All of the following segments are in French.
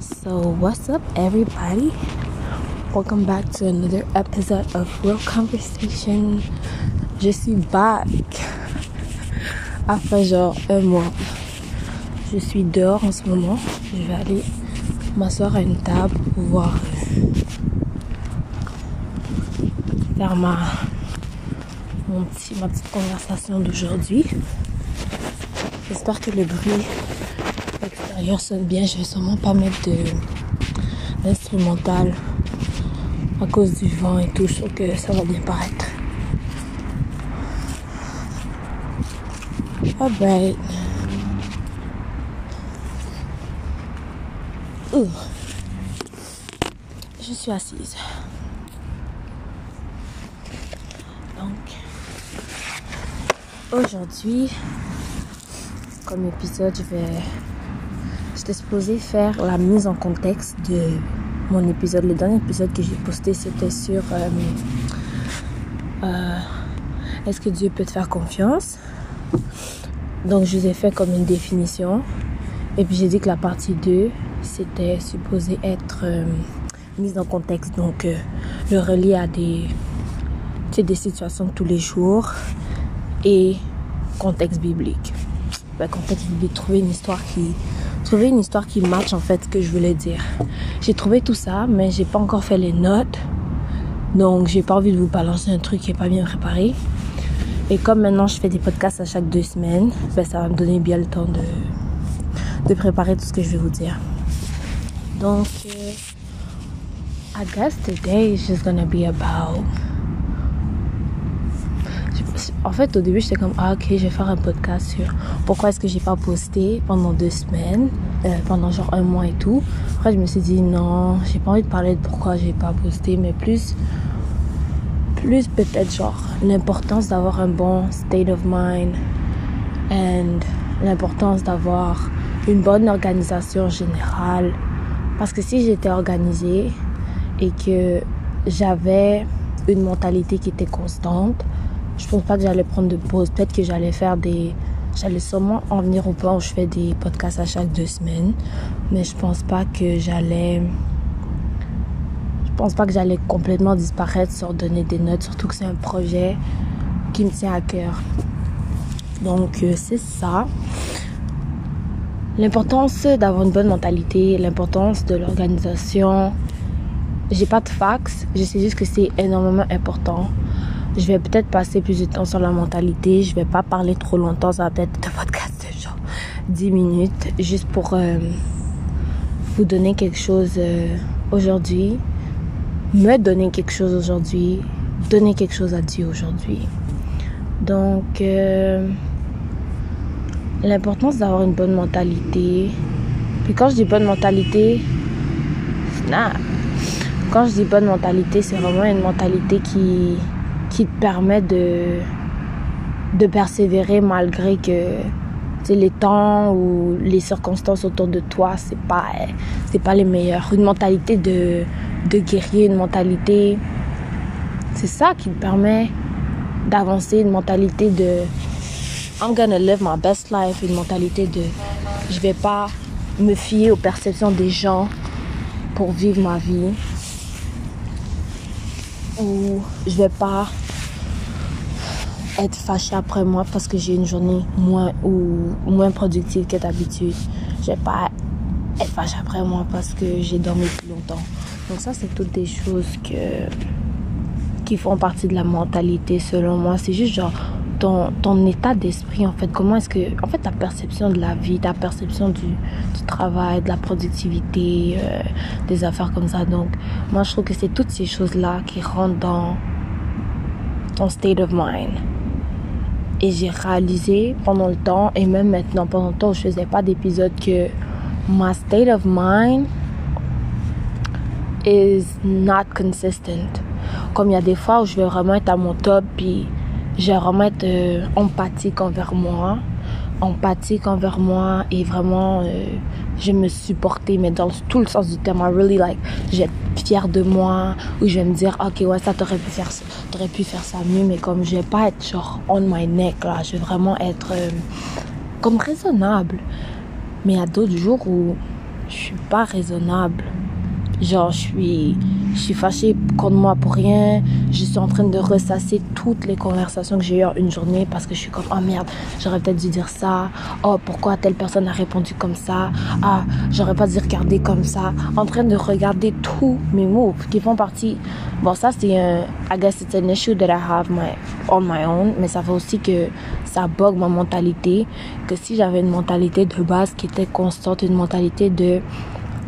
So, what's up, everybody? Welcome back to another episode of Real Conversation. Je suis back après genre un mois. Je suis dehors en ce moment. Je vais aller m'asseoir à une table pour pouvoir faire ma, ma petite conversation d'aujourd'hui. J'espère que le bruit extérieur sonne bien. Je vais sûrement pas mettre de d'instrumental à cause du vent et tout. Je que ça va bien paraître. Alright. Je suis assise. Donc, aujourd'hui, comme épisode, je vais. J'étais supposée faire la mise en contexte de mon épisode. Le dernier épisode que j'ai posté, c'était sur euh, euh, Est-ce que Dieu peut te faire confiance? Donc, je vous ai fait comme une définition. Et puis, j'ai dit que la partie 2, c'était supposé être euh, mise en contexte. Donc, le relier à des, des situations de tous les jours et contexte biblique. Ben, contexte biblique, trouver une histoire qui trouver une histoire qui match en fait ce que je voulais dire. J'ai trouvé tout ça, mais j'ai pas encore fait les notes. Donc, j'ai pas envie de vous balancer un truc qui est pas bien préparé. Et comme maintenant je fais des podcasts à chaque deux semaines, ben, ça va me donner bien le temps de, de préparer tout ce que je vais vous dire. Donc, euh, I guess today is just gonna be about. En fait, au début, j'étais comme, ah, ok, je vais faire un podcast sur pourquoi est-ce que j'ai pas posté pendant deux semaines, euh, pendant genre un mois et tout. Après, je me suis dit, non, j'ai pas envie de parler de pourquoi j'ai pas posté, mais plus, plus peut-être genre l'importance d'avoir un bon state of mind and l'importance d'avoir une bonne organisation générale. Parce que si j'étais organisée et que j'avais une mentalité qui était constante, je pense pas que j'allais prendre de pause. Peut-être que j'allais faire des. J'allais sûrement en venir au point où je fais des podcasts à chaque deux semaines. Mais je pense pas que j'allais. Je pense pas que j'allais complètement disparaître sans donner des notes. Surtout que c'est un projet qui me tient à cœur. Donc, euh, c'est ça. L'importance d'avoir une bonne mentalité, l'importance de l'organisation. J'ai pas de fax, je sais juste que c'est énormément important. Je vais peut-être passer plus de temps sur la mentalité. Je vais pas parler trop longtemps. Ça va peut-être être un podcast de genre 10 minutes. Juste pour euh, vous donner quelque chose euh, aujourd'hui. Me donner quelque chose aujourd'hui. Donner quelque chose à Dieu aujourd'hui. Donc, euh, l'importance d'avoir une bonne mentalité. Puis quand je dis bonne mentalité, nah. Quand je dis bonne mentalité, c'est vraiment une mentalité qui qui te permet de, de persévérer malgré que les temps ou les circonstances autour de toi, c'est pas, pas les meilleurs. Une mentalité de, de guerrier, une mentalité. C'est ça qui te permet d'avancer, une mentalité de I'm gonna live my best life, une mentalité de je vais pas me fier aux perceptions des gens pour vivre ma vie ou je vais pas être fâché après moi parce que j'ai une journée moins ou moins productive que d'habitude. Je vais pas être fâché après moi parce que j'ai dormi plus longtemps. Donc ça c'est toutes des choses que qui font partie de la mentalité selon moi. C'est juste genre ton, ton état d'esprit en fait? Comment est-ce que en fait ta perception de la vie, ta perception du, du travail, de la productivité, euh, des affaires comme ça? Donc moi je trouve que c'est toutes ces choses là qui rentrent dans ton state of mind. Et j'ai réalisé pendant le temps, et même maintenant, pendant le temps où je faisais pas d'épisode, que my state of mind is not consistent. Comme il y a des fois où je vais vraiment être à mon top, puis je vais vraiment être euh, empathique envers moi, empathique envers moi, et vraiment, euh, je me supporter, mais dans tout le sens du terme, I really like, être fière de moi, ou je vais me dire, ok, ouais, ça t'aurais pu faire ça, t'aurais pu faire ça mieux, mais comme je vais pas être genre on my neck, là, je vais vraiment être euh, comme raisonnable. Mais il y a d'autres jours où je suis pas raisonnable. Genre, je suis, je suis fâchée contre moi pour rien. Je suis en train de ressasser toutes les conversations que j'ai eues en une journée parce que je suis comme, oh merde, j'aurais peut-être dû dire ça. Oh, pourquoi telle personne a répondu comme ça? Ah, j'aurais pas dû regarder comme ça. En train de regarder tous mes moves qui font partie. Bon, ça, c'est un, I guess it's an issue that I have my, on my own. Mais ça fait aussi que ça bug ma mentalité. Que si j'avais une mentalité de base qui était constante, une mentalité de,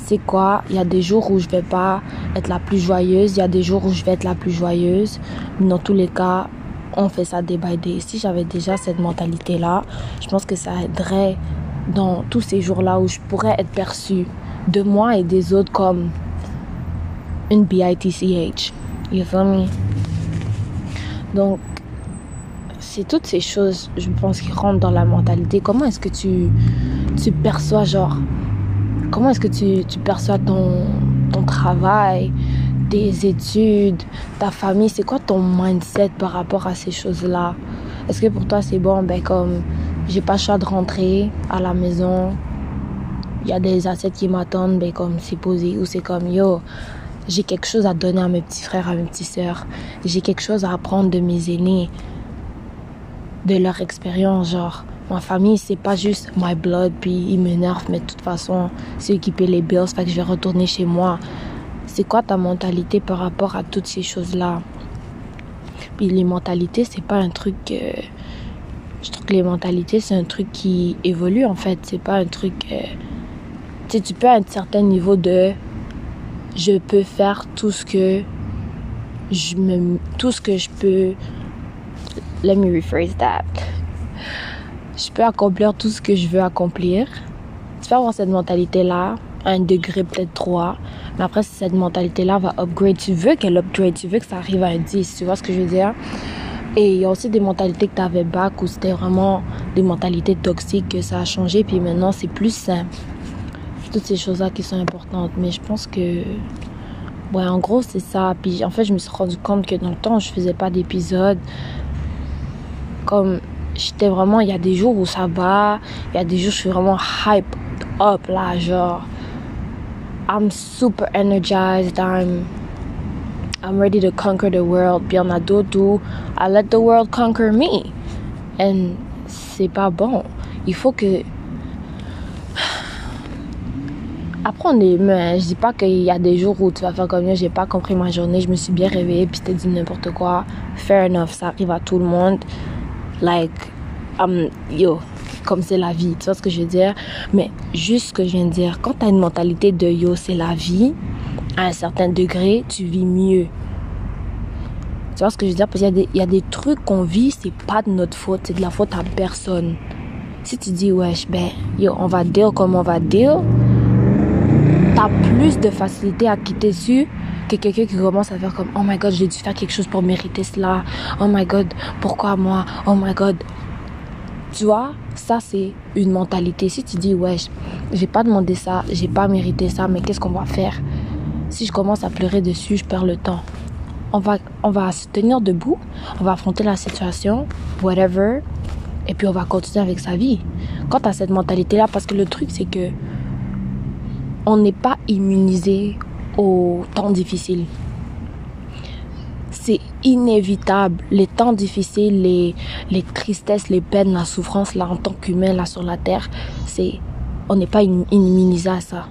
c'est quoi, il y a des jours où je vais pas être la plus joyeuse, il y a des jours où je vais être la plus joyeuse. dans tous les cas, on fait ça day by day. Si j'avais déjà cette mentalité-là, je pense que ça aiderait dans tous ces jours-là où je pourrais être perçue de moi et des autres comme une BITCH. You feel me? Donc, c'est toutes ces choses, je pense, qui rentrent dans la mentalité. Comment est-ce que tu, tu perçois, genre, comment est-ce que tu, perçois ton, ton travail, tes études, ta famille? C'est quoi ton mindset par rapport à ces choses-là? Est-ce que pour toi c'est bon, ben comme j'ai pas le choix de rentrer à la maison, il y a des assets qui m'attendent, ben comme c'est posé, ou c'est comme yo, j'ai quelque chose à donner à mes petits frères, à mes petites sœurs, j'ai quelque chose à apprendre de mes aînés, de leur expérience, genre ma famille, c'est pas juste my blood, puis ils m'énervent, mais de toute façon, c'est eux qui paient les bills, fait que je vais retourner chez moi. C'est quoi ta mentalité par rapport à toutes ces choses-là? Puis les mentalités, c'est pas un truc. je trouve que les mentalités, c'est un truc qui évolue en fait. C'est pas un truc. tu sais, tu peux à un certain niveau de. Je peux faire tout ce que. Je me. Tout ce que je peux. Let me rephrase that je peux accomplir tout ce que je veux accomplir. Tu peux avoir cette mentalité-là, un degré peut-être 3, mais après, cette mentalité-là va upgrade. Tu veux qu'elle upgrade, tu veux que ça arrive à un 10, tu vois ce que je veux dire? Et il y a aussi des mentalités que tu avais back où c'était vraiment des mentalités toxiques que ça a changé, puis maintenant c'est plus sain. Toutes ces choses-là qui sont importantes, mais je pense que. Ouais, en gros, c'est ça. Puis en fait, je me suis rendu compte que dans le temps, je faisais pas d'épisodes. Comme j'étais vraiment, il y a des jours où ça va, il y a des jours où je suis vraiment hype up là, genre, I'm super energized, I'm, I'm ready to conquer the world. Puis il y en a d'autres où I let the world conquer me. Et c'est pas bon. Il faut que. Après, on est humain. Je dis pas qu'il y a des jours où tu vas faire comme moi, j'ai pas compris ma journée, je me suis bien réveillée, puis t'ai dit n'importe quoi. Fair enough, ça arrive à tout le monde like um, yo comme c'est la vie tu vois ce que je veux dire? Mais juste ce que je viens de dire quand tu as une mentalité de yo c'est la vie à un certain degré tu vis mieux. Tu vois ce que je veux dire? Parce qu'il y, a des trucs qu'on vit c'est pas de notre faute c'est de la faute à personne. Si tu dis wesh ben yo on va dire comme on va dire t'as plus de facilité à quitter dessus que quelqu'un qui commence à faire comme oh my god j'ai dû faire quelque chose pour mériter cela. Oh my god pourquoi moi? Oh my god. Tu vois ça c'est une mentalité. Si tu dis ouais j'ai pas demandé ça j'ai pas mérité ça mais qu'est-ce qu'on va faire? Si je commence à pleurer dessus je perds le temps. On va on va se tenir debout on va affronter la situation whatever et puis on va continuer avec sa vie. Quand tu as cette mentalité là parce que le truc c'est que on n'est pas immunisé aux temps difficiles. C'est inévitable. Les temps difficiles, les, les tristesses, les peines, la souffrance, là, en tant qu'humain, là, sur la terre, c'est, on n'est pas immunisé à ça.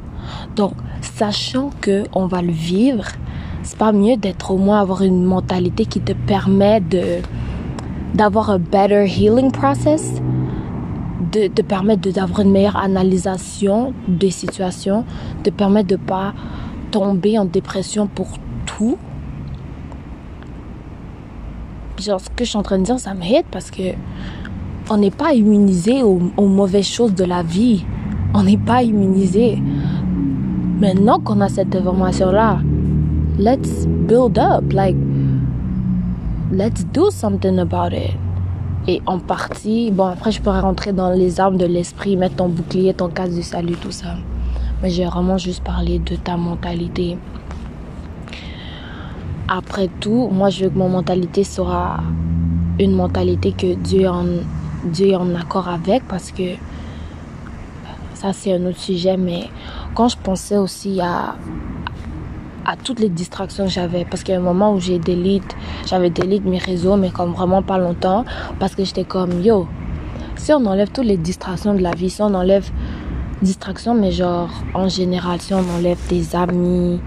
Donc, sachant que on va le vivre, c'est pas mieux d'être au moins avoir une mentalité qui te permet de, d'avoir un better healing process, de te permettre d'avoir une meilleure analysation des situations, de permettre de pas tomber en dépression pour tout. Genre, ce que je suis en train de dire, ça m'aide parce que on n'est pas immunisé aux, aux, mauvaises choses de la vie. On n'est pas immunisé. Maintenant qu'on a cette information-là, let's build up. Like, let's do something about it. Et en partie, bon, après, je pourrais rentrer dans les armes de l'esprit, mettre ton bouclier, ton casque du salut, tout ça. Mais j'ai vraiment juste parlé de ta mentalité. Après tout, moi, je veux que mon mentalité soit une mentalité que Dieu en, Dieu est en accord avec parce que ça, c'est un autre sujet, mais quand je pensais aussi à, à toutes les distractions que j'avais, parce qu'il y a un moment où j'ai delete, j'avais delete mes réseaux, mais comme vraiment pas longtemps, parce que j'étais comme, yo, si on enlève toutes les distractions de la vie, si on enlève distractions, mais genre en général, si on enlève des amis,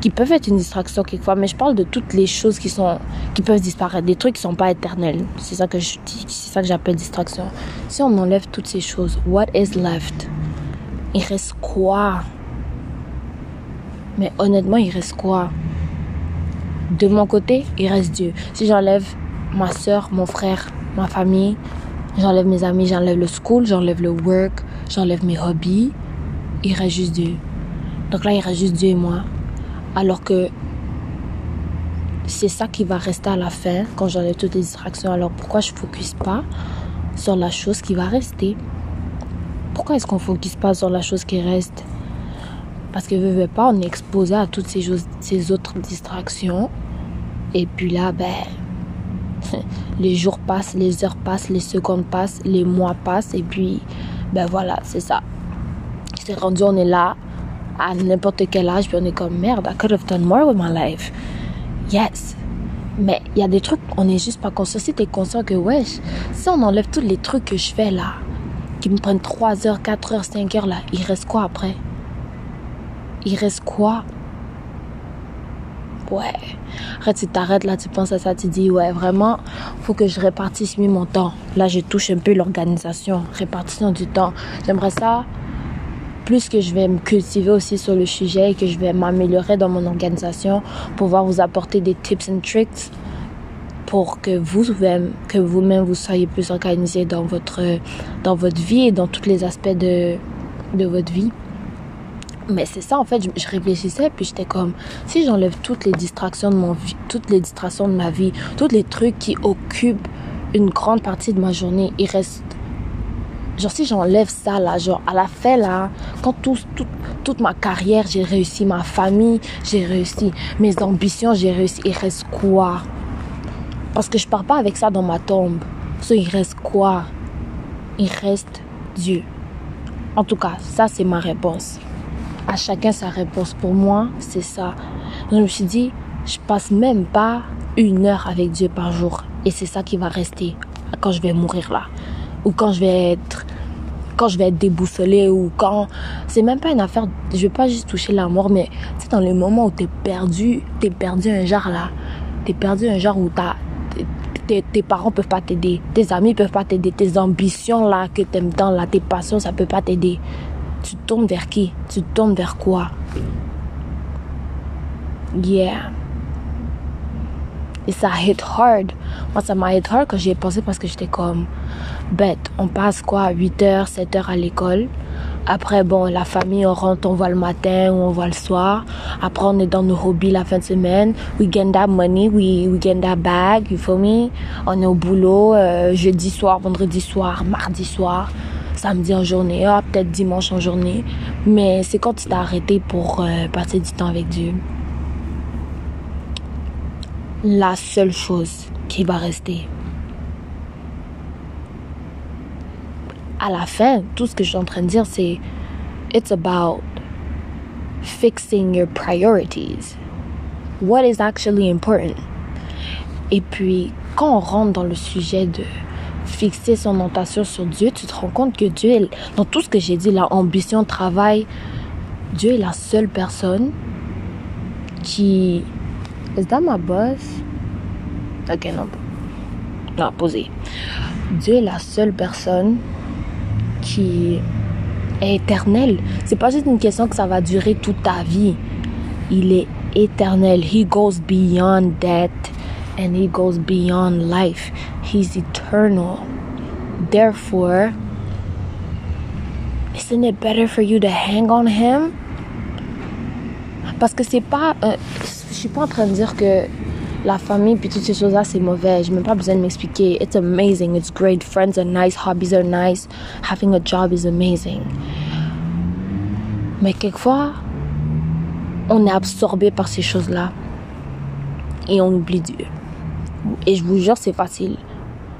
qui peuvent être une distraction quelquefois, mais je parle de toutes les choses qui sont qui peuvent disparaître, des trucs qui sont pas éternels. C'est ça que je dis, c'est ça que j'appelle distraction. Si on enlève toutes ces choses, what is left? Il reste quoi? Mais honnêtement, il reste quoi? De mon côté, il reste Dieu. Si j'enlève ma soeur, mon frère, ma famille, j'enlève mes amis, j'enlève le school, j'enlève le work, j'enlève mes hobbies, il reste juste Dieu. Donc là, il reste juste Dieu et moi. Alors que c'est ça qui va rester à la fin quand j'enlève toutes les distractions. Alors pourquoi je ne focus pas sur la chose qui va rester? Pourquoi est-ce qu'on ne focus pas sur la chose qui reste? Parce que veux, veux pas, on est exposé à toutes ces, choses, ces autres distractions. Et puis là, ben, les jours passent, les heures passent, les secondes passent, les mois passent. Et puis, ben voilà, c'est ça. C'est rendu, on est là à n'importe quel âge, puis on est comme merde, I could have done more with my life. Yes. Mais il y a des trucs, on n'est juste pas conscient. Si tu es conscient que, wesh, si on enlève tous les trucs que je fais là, qui me prennent 3 heures, 4 heures, 5 heures là, il reste quoi après? Il reste quoi? Ouais. Arrête, tu t'arrêtes là, tu penses à ça, tu dis, ouais, vraiment, faut que je répartisse mieux mon temps. Là, je touche un peu l'organisation, répartition du temps. J'aimerais ça plus que je vais me cultiver aussi sur le sujet et que je vais m'améliorer dans mon organisation, pouvoir vous apporter des tips and tricks pour que vous-même, que vous-même vous soyez plus organisé dans votre, dans votre vie et dans tous les aspects de, de votre vie. Mais c'est ça, en fait, je, réfléchissais, puis j'étais comme, si j'enlève toutes les distractions de mon vie, toutes les distractions de ma vie, tous les trucs qui occupent une grande partie de ma journée, il reste Genre, si j'enlève ça, là, genre, à la fin, là, quand tout, toute ma carrière, j'ai réussi, ma famille, j'ai réussi, mes ambitions, j'ai réussi, il reste quoi? Parce que je pars pas avec ça dans ma tombe. Ça, il reste quoi? Il reste Dieu. En tout cas, ça, c'est ma réponse. À chacun sa réponse. Pour moi, c'est ça. je me suis dit, je passe même pas une heure avec Dieu par jour. Et c'est ça qui va rester quand je vais mourir là ou quand je vais être quand je vais être déboussolée ou quand c'est même pas une affaire je vais pas juste toucher la mort mais c'est dans les moments où t'es perdu t'es perdu un genre là t'es perdu un genre où t'as tes, tes parents peuvent pas t'aider tes amis peuvent pas t'aider tes ambitions là que t'aimes tant là tes passions ça peut pas t'aider tu tombes vers qui? Tu tombes vers quoi? Yeah et ça hit hard. Moi, ça m'a hit hard quand j'y ai pensé parce que j'étais comme bête. On passe quoi? 8 heures, 7 heures à l'école. Après, bon, la famille, on rentre, on voit le matin ou on voit le soir. Après, on est dans nos hobbies la fin de semaine. We get that money, we, we get that bag, you feel me? On est au boulot, euh, jeudi soir, vendredi soir, mardi soir, samedi en journée, ah, peut-être dimanche en journée. Mais c'est quand tu t'es arrêté pour euh, passer du temps avec Dieu la seule chose qui va rester. À la fin, tout ce que je suis en train de dire, c'est It's about fixing your priorities. What is actually important? Et puis, quand on rentre dans le sujet de fixer son intention sur Dieu, tu te rends compte que Dieu, est, dans tout ce que j'ai dit, la ambition, travail, Dieu est la seule personne qui Is that my boss? Ok, non. Non, posé. Dieu est la seule personne qui est éternelle. C'est pas juste une question que ça va durer toute ta vie. Il est éternel. He goes beyond death and he goes beyond life. He's eternal. Therefore, isn't it better for you to hang on him? Parce que c'est pas. Euh, je suis pas en train de dire que la famille puis toutes ces choses-là c'est mauvais. Je n'ai même pas besoin de m'expliquer. It's amazing, it's great. Friends are nice, hobbies are nice. Having a job is amazing. Mais quelquefois, on est absorbé par ces choses-là et on oublie Dieu. Et je vous jure, c'est facile.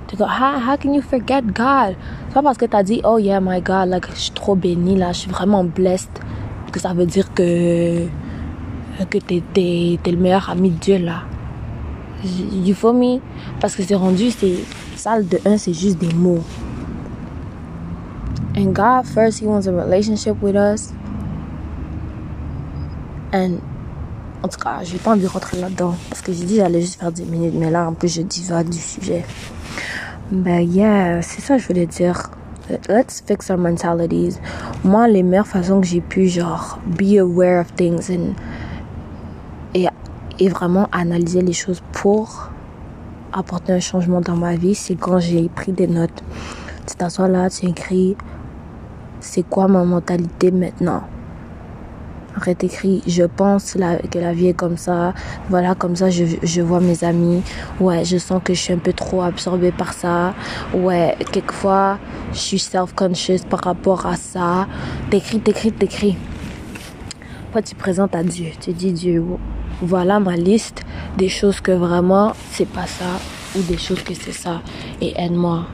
Tu dis, how, how can you forget God? C'est pas parce que tu as dit, oh yeah, my God, like, je suis trop béni là, je suis vraiment blessed que ça veut dire que, que t'es, t'es, t'es le meilleur ami de Dieu là. You feel me? Parce que c'est rendu, c'est, salle de 1, c'est juste des mots. And God, first, He wants a relationship with us. And, en tout cas, je vais pas envie de rentrer là-dedans. Parce que j'ai dit j'allais juste faire 10 minutes. Mais là, en plus, je divague du sujet. Ben, yeah, c'est ça que je voulais dire. Let's fix our mentalities. Moi, les meilleures façons que j'ai pu, genre, be aware of things and, et, et vraiment analyser les choses pour apporter un changement dans ma vie, c'est quand j'ai pris des notes. Tu t'assois là, tu écris c'est quoi ma mentalité maintenant? Je pense que la vie est comme ça. Voilà, comme ça, je, je vois mes amis. Ouais, je sens que je suis un peu trop absorbée par ça. Ouais, quelquefois, je suis self-conscious par rapport à ça. T'écris, t'écris, t'écris. Après, tu présentes à Dieu. Tu dis, Dieu, voilà ma liste des choses que vraiment, c'est pas ça. Ou des choses que c'est ça. Et aide-moi.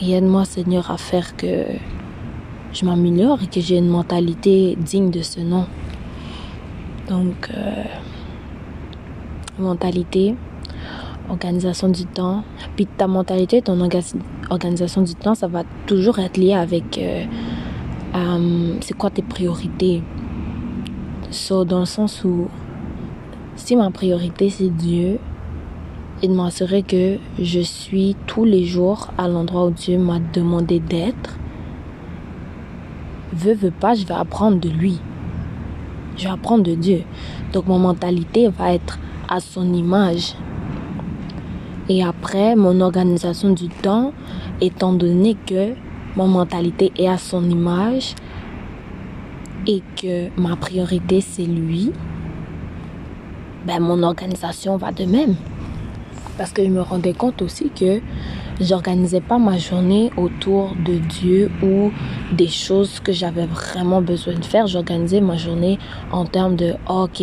Et aide-moi, Seigneur, à faire que je m'améliore et que j'ai une mentalité digne de ce nom. Donc, euh, mentalité, organisation du temps. Puis ta mentalité, ton organisation du temps, ça va toujours être lié avec euh, euh, c'est quoi tes priorités. So, dans le sens où si ma priorité c'est Dieu et de m'assurer que je suis tous les jours à l'endroit où Dieu m'a demandé d'être, veux, veux pas, je vais apprendre de lui. Je vais apprendre de Dieu. Donc mon mentalité va être à son image. Et après, mon organisation du temps, étant donné que mon mentalité est à son image et que ma priorité c'est lui, ben mon organisation va de même. Parce que je me rendais compte aussi que j'organisais pas ma journée autour de Dieu ou des choses que j'avais vraiment besoin de faire. J'organisais ma journée en termes de, ok,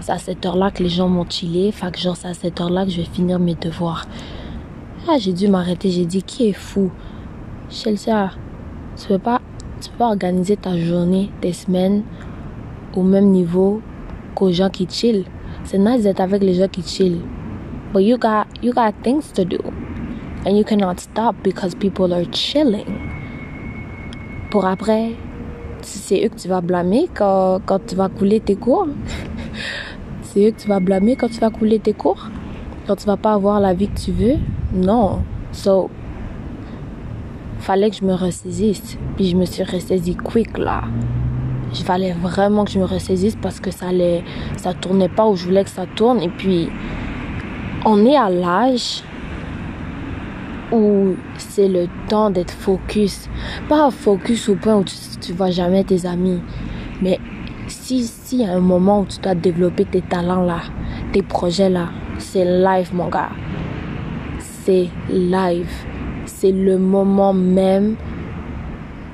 c'est à cette heure-là que les gens vont chiller. Fait que genre, c'est à cette heure-là que je vais finir mes devoirs. Ah, j'ai dû m'arrêter. J'ai dit, qui est fou? Chelsea, tu peux pas, tu peux pas organiser ta journée, tes semaines au même niveau qu'aux gens qui chillent. C'est nice d'être avec les gens qui chillent. But you got, you got things to do. And you cannot stop because people are chilling. Pour après, c'est eux que tu vas blâmer quand, quand tu vas couler tes cours. c'est eux que tu vas blâmer quand tu vas couler tes cours. Quand tu vas pas avoir la vie que tu veux. Non. So, fallait que je me ressaisisse. Puis je me suis ressaisie quick là. Il fallait vraiment que je me ressaisisse parce que ça allait, ça tournait pas où je voulais que ça tourne. Et puis, on est à l'âge où c'est le temps d'être focus. Pas focus au point où tu, tu vois jamais tes amis. Mais si, si a un moment où tu dois développer tes talents là, tes projets là, c'est live mon gars. C'est live. C'est le moment même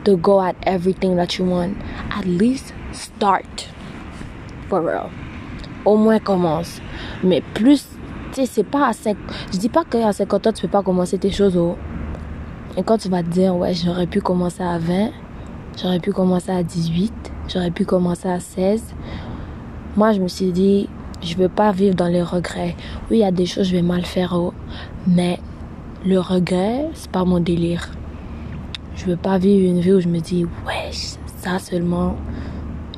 to go at everything that you want. At least start. For real. Au moins commence. Mais plus tu sais, c'est pas à 5... Je dis pas qu'à 50 ans, tu peux pas commencer tes choses au... Et quand tu vas te dire, ouais, j'aurais pu commencer à 20, j'aurais pu commencer à 18, j'aurais pu commencer à 16. Moi, je me suis dit, je veux pas vivre dans les regrets. Oui, il y a des choses, je vais mal faire, oh, mais le regret, c'est pas mon délire. Je veux pas vivre une vie où je me dis, ouais, ça seulement,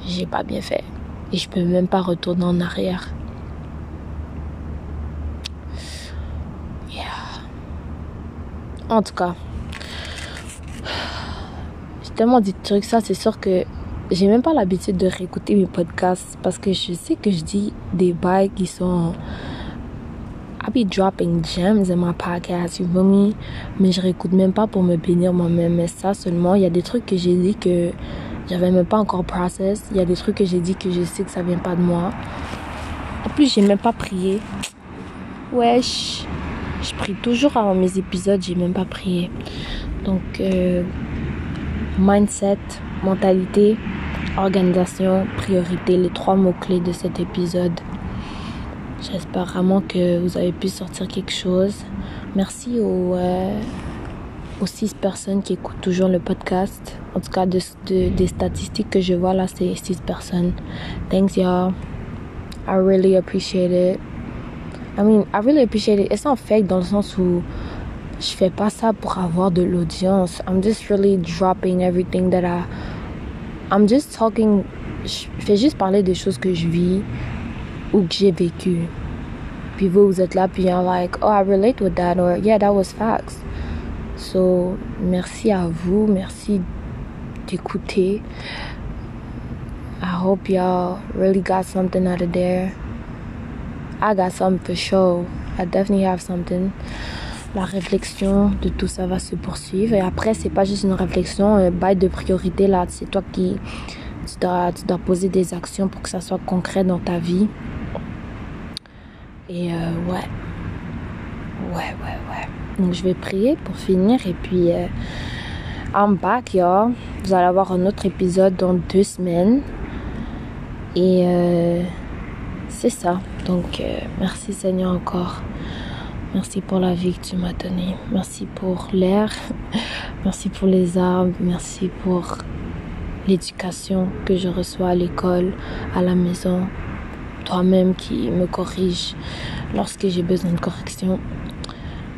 j'ai pas bien fait. Et je peux même pas retourner en arrière. En tout cas, j'ai tellement dit de trucs, ça c'est sûr que j'ai même pas l'habitude de réécouter mes podcasts parce que je sais que je dis des bails qui sont. I be dropping gems in my podcast, you know me? Mais je réécoute même pas pour me bénir moi-même. Mais ça seulement, il y a des trucs que j'ai dit que j'avais même pas encore process. Il y a des trucs que j'ai dit que je sais que ça vient pas de moi. En plus, j'ai même pas prié. Wesh. Je prie toujours avant mes épisodes, j'ai même pas prié. Donc, euh, mindset, mentalité, organisation, priorité, les trois mots-clés de cet épisode. J'espère vraiment que vous avez pu sortir quelque chose. Merci aux, euh, aux six personnes qui écoutent toujours le podcast. En tout cas, de, de- des statistiques que je vois là, c'est six personnes. Thanks, y'all. I really appreciate it. I mean, I really appreciate it. It's not fake dans le sens où je fais pas ça pour avoir de l'audience. I'm just really dropping everything that I. I'm just talking. Je fais juste parler des choses que je vis ou que j'ai vécu. Puis vous, vous êtes là, puis like, oh, I relate with that, or yeah, that was facts. So, merci à vous, merci d'écouter. I hope y'all really got something out of there. I got something for sure. I definitely have something. La réflexion de tout ça va se poursuivre. Et après, c'est pas juste une réflexion, un bail de priorité là. C'est toi qui tu dois, tu dois poser des actions pour que ça soit concret dans ta vie. Et euh, ouais. Ouais, ouais, ouais. Donc je vais prier pour finir. Et puis, euh, I'm back, y'all. Vous allez avoir un autre épisode dans deux semaines. Et euh, c'est ça. Donc, euh, merci Seigneur encore. Merci pour la vie que tu m'as donnée. Merci pour l'air. Merci pour les arbres. Merci pour l'éducation que je reçois à l'école, à la maison. Toi-même qui me corrige lorsque j'ai besoin de correction.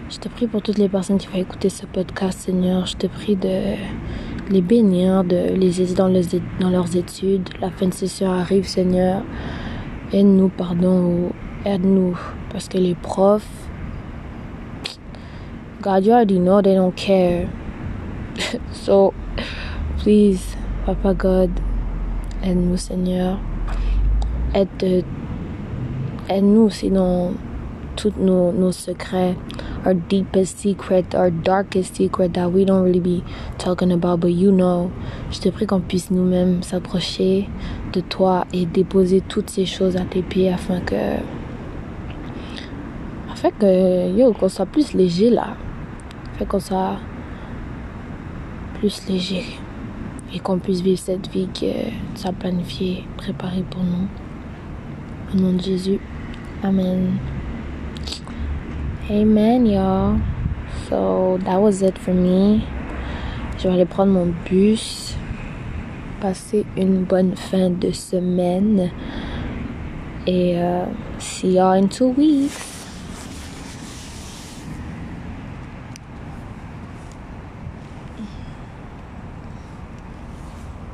Je te prie pour toutes les personnes qui vont écouter ce podcast, Seigneur. Je te prie de les bénir, de les aider dans, dans leurs études. La fin de session arrive, Seigneur. Aide-nous, pardon, ou aide-nous. Parce que les profs, God, you already know they don't care. so, please, Papa God, aide-nous, Seigneur. Aide, aide-nous dans tous nos, nos secrets, our deepest secret, our darkest secret that we don't really be talking about, but you know. Je te prie qu'on puisse nous-mêmes s'approcher de toi et déposer toutes ces choses à tes pieds afin que, afin que, yo, qu'on soit plus léger là. Afin qu'on soit plus léger et qu'on puisse vivre cette vie que tu as planifiée, préparée pour nous. Au nom de Jésus. Amen. Amen, y'all. So, that was it for me. Je vais aller prendre mon bus. Passer une bonne fin de semaine. Et euh, see y'all in two weeks.